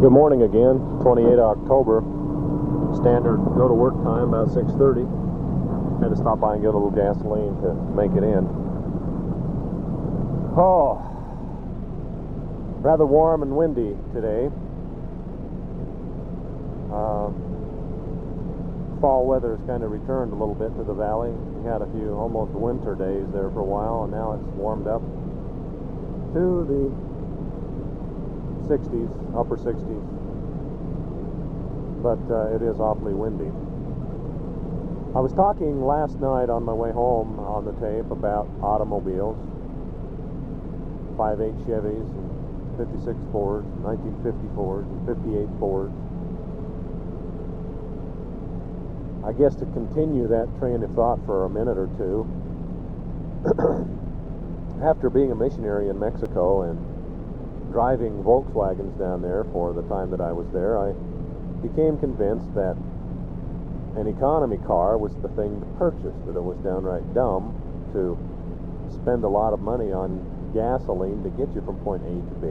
Good morning again, 28 October. Standard go to work time about 6:30. Had to stop by and get a little gasoline to make it in. Oh, rather warm and windy today. Uh, fall weather has kind of returned a little bit to the valley. We had a few almost winter days there for a while, and now it's warmed up to the 60s, upper 60s. But uh, it is awfully windy. I was talking last night on my way home on the tape about automobiles 5.8 Chevys and 56 Fords, 1950 Fords, and 58 Fords. I guess to continue that train of thought for a minute or two, after being a missionary in Mexico and driving Volkswagens down there for the time that I was there, I became convinced that an economy car was the thing to purchase, that it was downright dumb to spend a lot of money on gasoline to get you from point A to B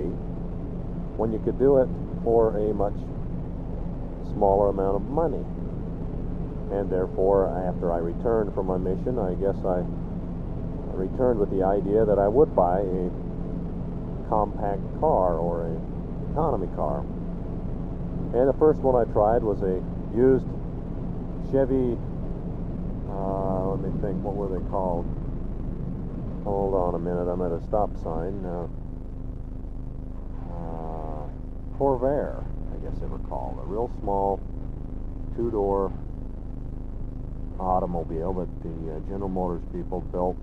when you could do it for a much smaller amount of money. And therefore, after I returned from my mission, I guess I returned with the idea that I would buy a compact car or a economy car. And the first one I tried was a used Chevy. Uh, let me think. What were they called? Hold on a minute. I'm at a stop sign. Uh, Corvair, I guess they were called. A real small two-door automobile that the uh, General Motors people built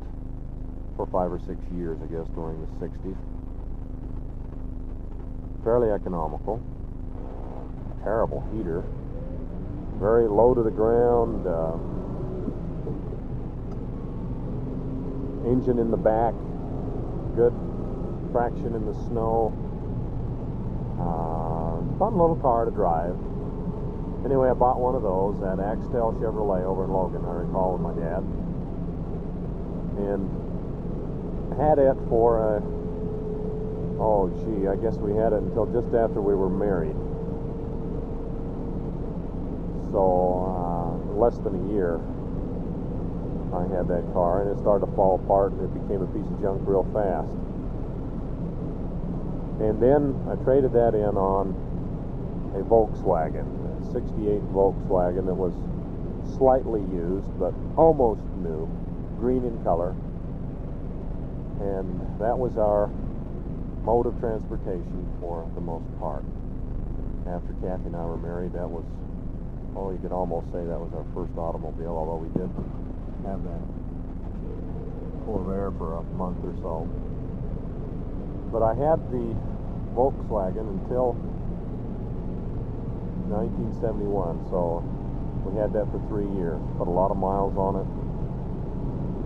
for five or six years, I guess, during the 60s. Fairly economical. Terrible heater. Very low to the ground. Uh, engine in the back. Good traction in the snow. Uh, fun little car to drive. Anyway, I bought one of those at Axtell Chevrolet over in Logan, I recall, with my dad. And had it for a, oh gee, I guess we had it until just after we were married. So, uh, less than a year, I had that car, and it started to fall apart, and it became a piece of junk real fast. And then I traded that in on a Volkswagen, a 68 Volkswagen that was slightly used, but almost new, green in color. And that was our mode of transportation for the most part. After Kathy and I were married, that was, oh, you could almost say that was our first automobile, although we did have that Corvair for a month or so. But I had the Volkswagen until 1971, so we had that for three years. Put a lot of miles on it.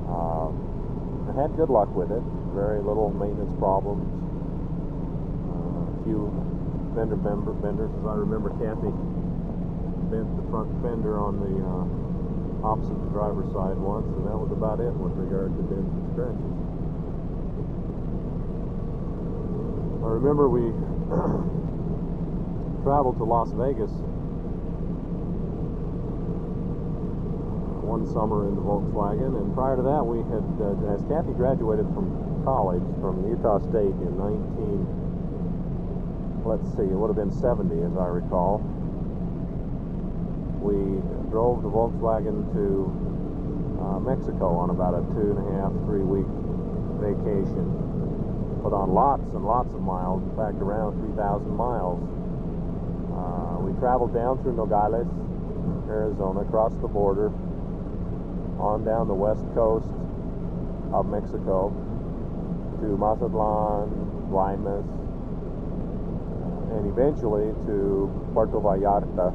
Uh, I had good luck with it. Very little maintenance problems. Few fender bender benders, as I remember, Kathy bent the front fender on the uh, opposite the driver's side once, and that was about it with regard to dents and. I remember we traveled to Las Vegas one summer in the Volkswagen, and prior to that, we had, uh, as Kathy graduated from college from Utah State in 19, let's see, it would have been 70 as I recall. We drove the Volkswagen to uh, Mexico on about a two and a half, three week vacation. Put on lots and lots of miles, in fact, around 3,000 miles. Uh, we traveled down through Nogales, Arizona, across the border, on down the west coast of Mexico to Mazatlan, Guaymas, and eventually to Puerto Vallarta,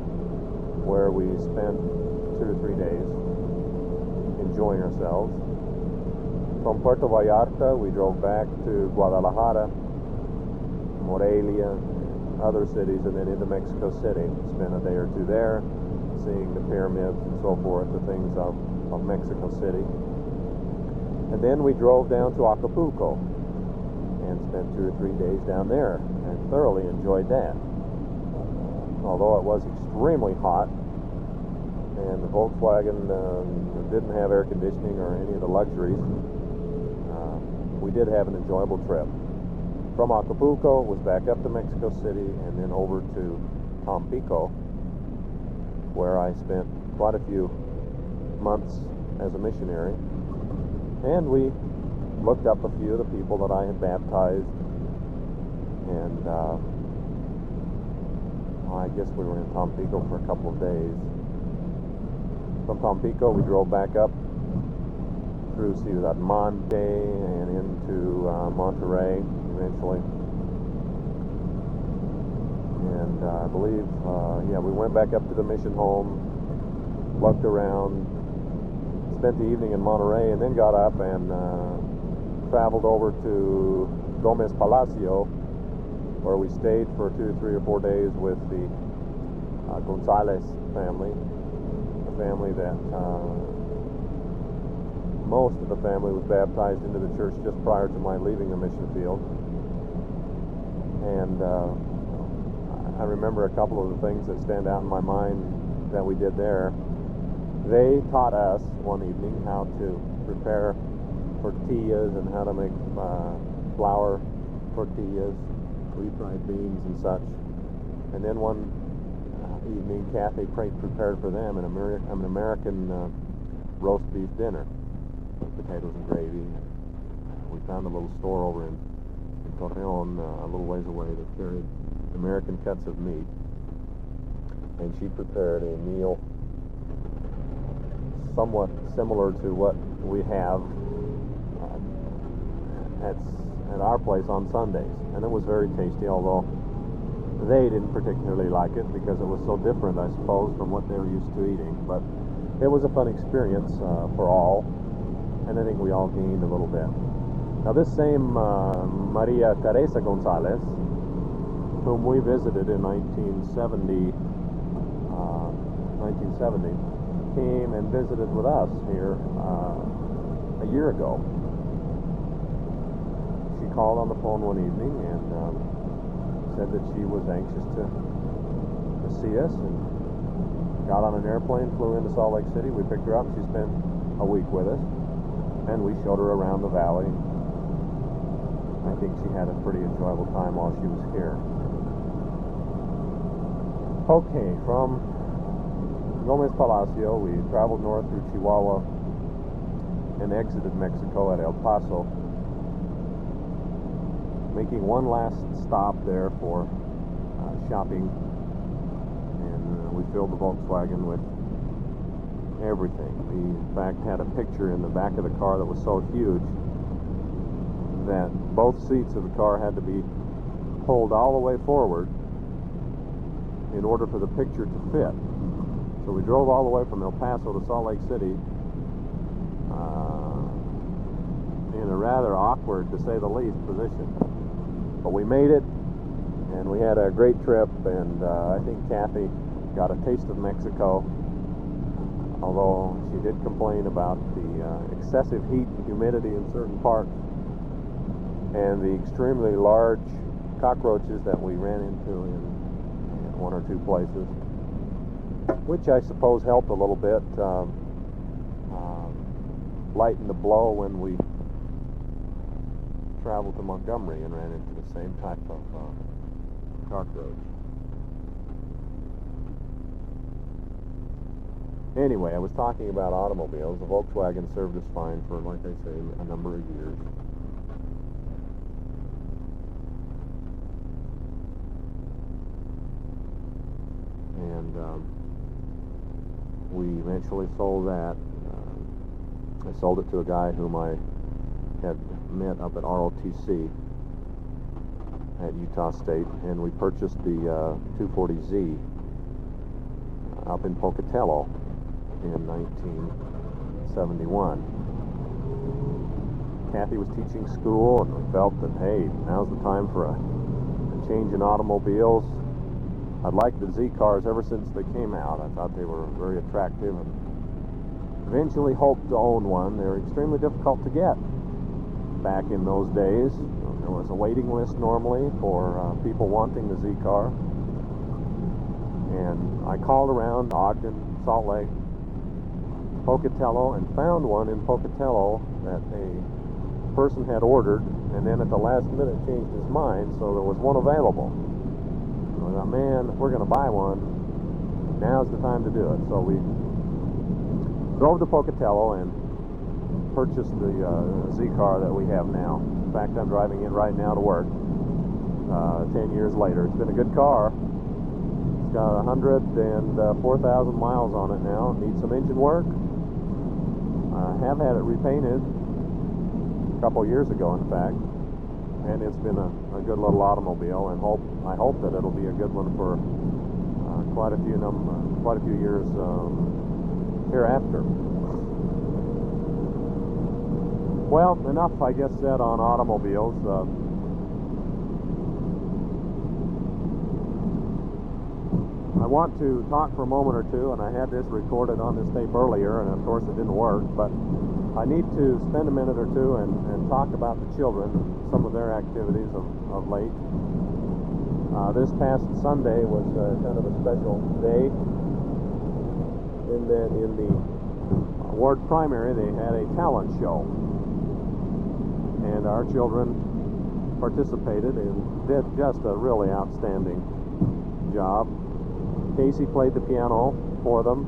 where we spent two or three days enjoying ourselves. From Puerto Vallarta, we drove back to Guadalajara, Morelia, other cities, and then into Mexico City. Spent a day or two there, seeing the pyramids and so forth, the things of of Mexico City. And then we drove down to Acapulco and spent two or three days down there and thoroughly enjoyed that. although it was extremely hot, and the Volkswagen um, didn't have air conditioning or any of the luxuries. Uh, we did have an enjoyable trip. From Acapulco was back up to Mexico City and then over to Tampico, where I spent quite a few months as a missionary. And we looked up a few of the people that I had baptized. And uh, I guess we were in Tampico for a couple of days. From Tampico, we drove back up through Ciudad Mante and into uh, Monterrey eventually. And uh, I believe, uh, yeah, we went back up to the mission home, looked around, spent the evening in Monterey, and then got up and uh, traveled over to Gomez Palacio, where we stayed for two, three, or four days with the uh, Gonzalez family, a family that uh, most of the family was baptized into the church just prior to my leaving the mission field. And uh, I remember a couple of the things that stand out in my mind that we did there. They taught us one evening how to prepare tortillas and how to make uh, flour tortillas, refried beans and such. And then one uh, evening, Kathy prepared for them an, Ameri- an American uh, roast beef dinner with potatoes and gravy. We found a little store over in, in Torreon, uh, a little ways away, that carried American cuts of meat. And she prepared a meal somewhat similar to what we have at, at our place on Sundays. And it was very tasty, although they didn't particularly like it because it was so different, I suppose, from what they were used to eating. But it was a fun experience uh, for all and I think we all gained a little bit. Now, this same uh, Maria Teresa Gonzalez, whom we visited in 1970, uh, 1970, came and visited with us here uh, a year ago. Called on the phone one evening and um, said that she was anxious to, to see us and got on an airplane, flew into Salt Lake City. We picked her up. She spent a week with us and we showed her around the valley. I think she had a pretty enjoyable time while she was here. Okay, from Gomez Palacio, we traveled north through Chihuahua and exited Mexico at El Paso, making one last stop there for uh, shopping. And uh, we filled the Volkswagen with everything. We, in fact, had a picture in the back of the car that was so huge that both seats of the car had to be pulled all the way forward in order for the picture to fit. So we drove all the way from El Paso to Salt Lake City uh, in a rather awkward, to say the least, position. But we made it, and we had a great trip, and uh, I think Kathy got a taste of Mexico although she did complain about the uh, excessive heat and humidity in certain parts and the extremely large cockroaches that we ran into in, in one or two places, which I suppose helped a little bit um, uh, lighten the blow when we traveled to Montgomery and ran into the same type of uh, cockroach. Anyway, I was talking about automobiles. The Volkswagen served us fine for, like I say, a number of years. And um, we eventually sold that. Uh, I sold it to a guy whom I had met up at ROTC at Utah State, and we purchased the uh, 240Z up in Pocatello in 1971. Kathy was teaching school, and we felt that, hey, now's the time for a, a change in automobiles. I'd liked the Z cars ever since they came out. I thought they were very attractive and eventually hoped to own one. They were extremely difficult to get back in those days. There was a waiting list normally for uh, people wanting the Z car. And I called around Ogden, Salt Lake, Pocatello, and found one in Pocatello that a person had ordered, and then at the last minute changed his mind, so there was one available. I thought, man, if we're going to buy one, now's the time to do it. So we drove to Pocatello and purchased the uh, Z car that we have now. In fact, I'm driving it right now to work. Uh, ten years later, it's been a good car. It's got 104,000 uh, miles on it now. It needs some engine work. I have had it repainted a couple years ago, in fact, and it's been a, a good little automobile. And hope I hope that it'll be a good one for uh, quite a few num- quite a few years um, hereafter. Well, enough, I guess, said on automobiles. Uh, I want to talk for a moment or two, and I had this recorded on this tape earlier, and of course it didn't work, but I need to spend a minute or two and, and talk about the children, some of their activities of, of late. Uh, this past Sunday was uh, kind of a special day in that in the ward primary they had a talent show and our children participated and did just a really outstanding job. Kaci played the piano for them,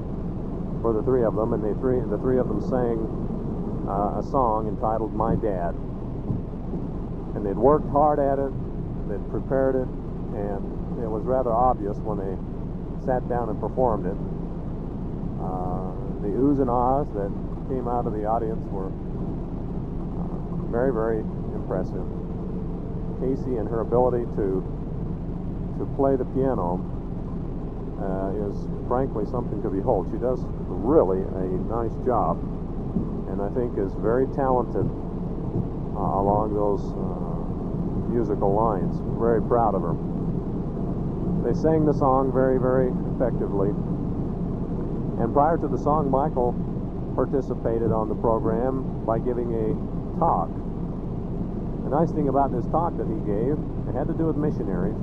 for the three of them, and they three the three of them sang uh, a song entitled "My Dad." And they'd worked hard at it, they'd prepared it, and it was rather obvious when they sat down and performed it. Uh, the oohs and ahs that came out of the audience were very, very impressive. Kaci and her ability to to play the piano uh, is frankly something to behold. She does really a nice job, and I think is very talented uh, along those uh, musical lines. Very proud of her. They sang the song very, very effectively. And prior to the song, Michael participated on the program by giving a talk. The nice thing about this talk that he gave, it had to do with missionaries.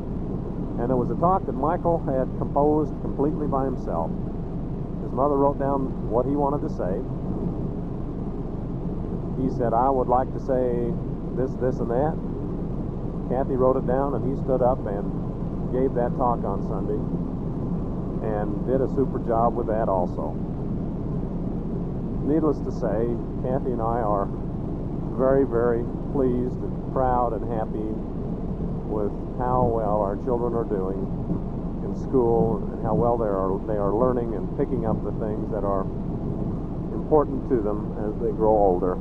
And it was a talk that Michael had composed completely by himself. His mother wrote down what he wanted to say. He said, I would like to say this, this, and that. Kathy wrote it down, and he stood up and gave that talk on Sunday and did a super job with that also. Needless to say, Kathy and I are very, very pleased and proud and happy with how well our children are doing in school and how well they are they are learning and picking up the things that are important to them as they grow older.